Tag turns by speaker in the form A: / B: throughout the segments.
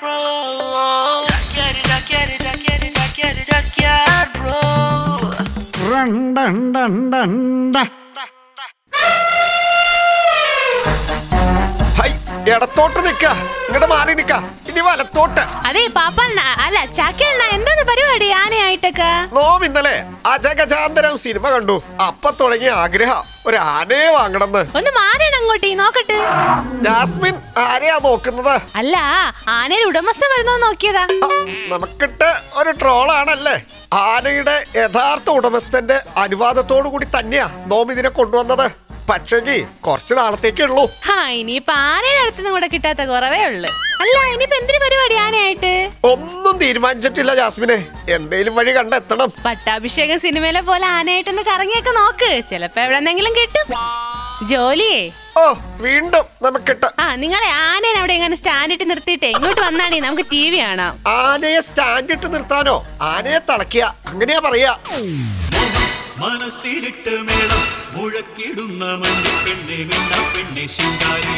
A: Bro. Bro.
B: ഇടത്തോട്ട് നിക്ക ഇങ്ങോട്ട് മാറി നിക്ക ഇനി വലത്തോട്ട്.
C: അതെ പാപ്പണ്ണ അല്ല ചാക്കിയണ്ണ എന്താണ് പരിപാടി? ആനയായിട്ടൊക്കെ?
B: നോം ഇന്നലെ അജഗജാന്തരം സിനിമ കണ്ടു. അപ്പൊ തുടങ്ങിയ ആഗ്രഹം. ഒരു ആനയെ വാങ്ങണമെന്ന്.
C: ഒന്ന് മാറിയണം അങ്ങോട്ടേ നോക്കട്ടെ.
B: ജാസ്മിൻ ആരെയാ നോക്കുന്നത്?
C: അല്ല ആനയുടെ ഉടമസ്ഥ വരുന്നോ നോക്കിയതാ.
B: ആ, നമുക്കിട്ട് ഒരു ട്രോളാണല്ലേ? ആനയുടെ യഥാർത്ഥ ഉടമസ്ഥന്റെ അനുവാദത്തോടു കൂടി തന്നെയാ നോം ഇതിനെ കൊണ്ടുവന്നത്. പക്ഷെങ്കി കുറച്ച് നാളത്തേക്കേ ഉള്ളൂ.
C: ഹാ ഇനിയിപ്പൊ ആനയുടെ അടുത്തുനിന്ന് കൂടെ കിട്ടാത്ത കുറവേ ഉള്ളു. അല്ല ഇനിയിപ്പൊ എന്തിനു പരിപാടി ആനയായിട്ട്?
B: ഒന്നും തീരുമാനിച്ചിട്ടില്ല ജാസ്മിനെ. എന്തേലും വഴി കണ്ടെത്തണം.
C: പട്ടാഭിഷേകം സിനിമയിലെ പോലെ ആനയായിട്ടൊന്ന് കറങ്ങിയൊക്കെ നോക്ക്. ചിലപ്പോ എവിടെന്നെങ്കിലും കിട്ടും. ജോലിയേ?
B: ഓ വീണ്ടും നമുക്കിട്ട്.
C: ആ നിങ്ങളെ ആനേനെ അവിടെ എങ്ങനെ സ്റ്റാൻഡ് ഇട്ട് നിർത്തിയിട്ടേ ഇങ്ങോട്ട് വന്നാണേ? നമുക്ക് ടി വി കാണാം.
B: ആനയെ സ്റ്റാൻഡ് ഇട്ട് നിർത്താനോ? ആനയെ തളക്കിയ അങ്ങനെയാ പറയാ.
D: മനസ്സിലിട്ട് മേളം മുഴക്കിടുന്ന പെണ്ണെ ശിങ്കാരി.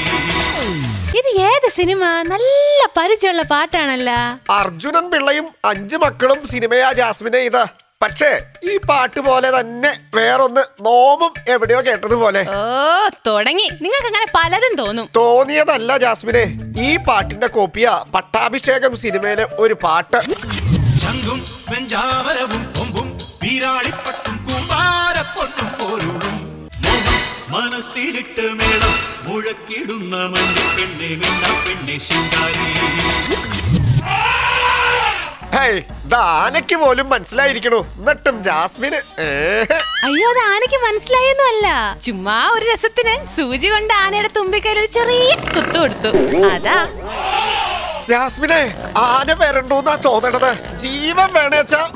C: ഇത് ഏത് സിനിമ? നല്ല പരിചയമുള്ള പാട്ടാണല്ല.
B: അർജുനൻ പിള്ളയും അഞ്ചു മക്കളും സിനിമയാ ജാസ്മിനെ ഇത്. പക്ഷേ ഈ പാട്ട് പോലെ തന്നെ വേറൊന്ന് നോമും എവിടെയോ കേട്ടതുപോലെ.
C: ഓ തുടങ്ങി. നിങ്ങൾക്ക് അങ്ങനെ പലതും തോന്നും.
B: തോന്നിയതല്ല ജാസ്മിനെ. ഈ പാട്ടിന്റെ കോപ്പിയ പട്ടാഭിഷേകം സിനിമയിലെ ഒരു പാട്ട്.
D: ശംഖും വെഞ്ചാമരവും കൊമ്പും വീരാളിപ്പട്ടും കൂമ്പാരപ്പൊട്ടും പോരുളും. മോഹം മനസ്സിലിട്ട് മേളം മുഴക്കിടുന്ന മഞ്ഞപ്പെണ്ണെ വേണ്ട പെണ്ണെ ശിങ്കാരി.
B: ഹേയ്. ആനയ്ക്ക് പോലും മനസ്സിലായിരിക്കണു. എന്നിട്ടും ജാസ്മിന്
C: അയ്യോ അത് ആനയ്ക്ക് മനസ്സിലായൊന്നും അല്ല ചുമ്മാ ഒരു രസത്തിന് സൂചി കൊണ്ട് ആനയുടെ തുമ്പിക്കൈയിൽ ഒരു ചെറിയ കുത്തു കൊടുത്തു. അതാ.
B: ജാസ്മിനെ ആന വരണ്ടൂന്നാ തോന്നണത്. ജീവൻ വേണേച്ചാ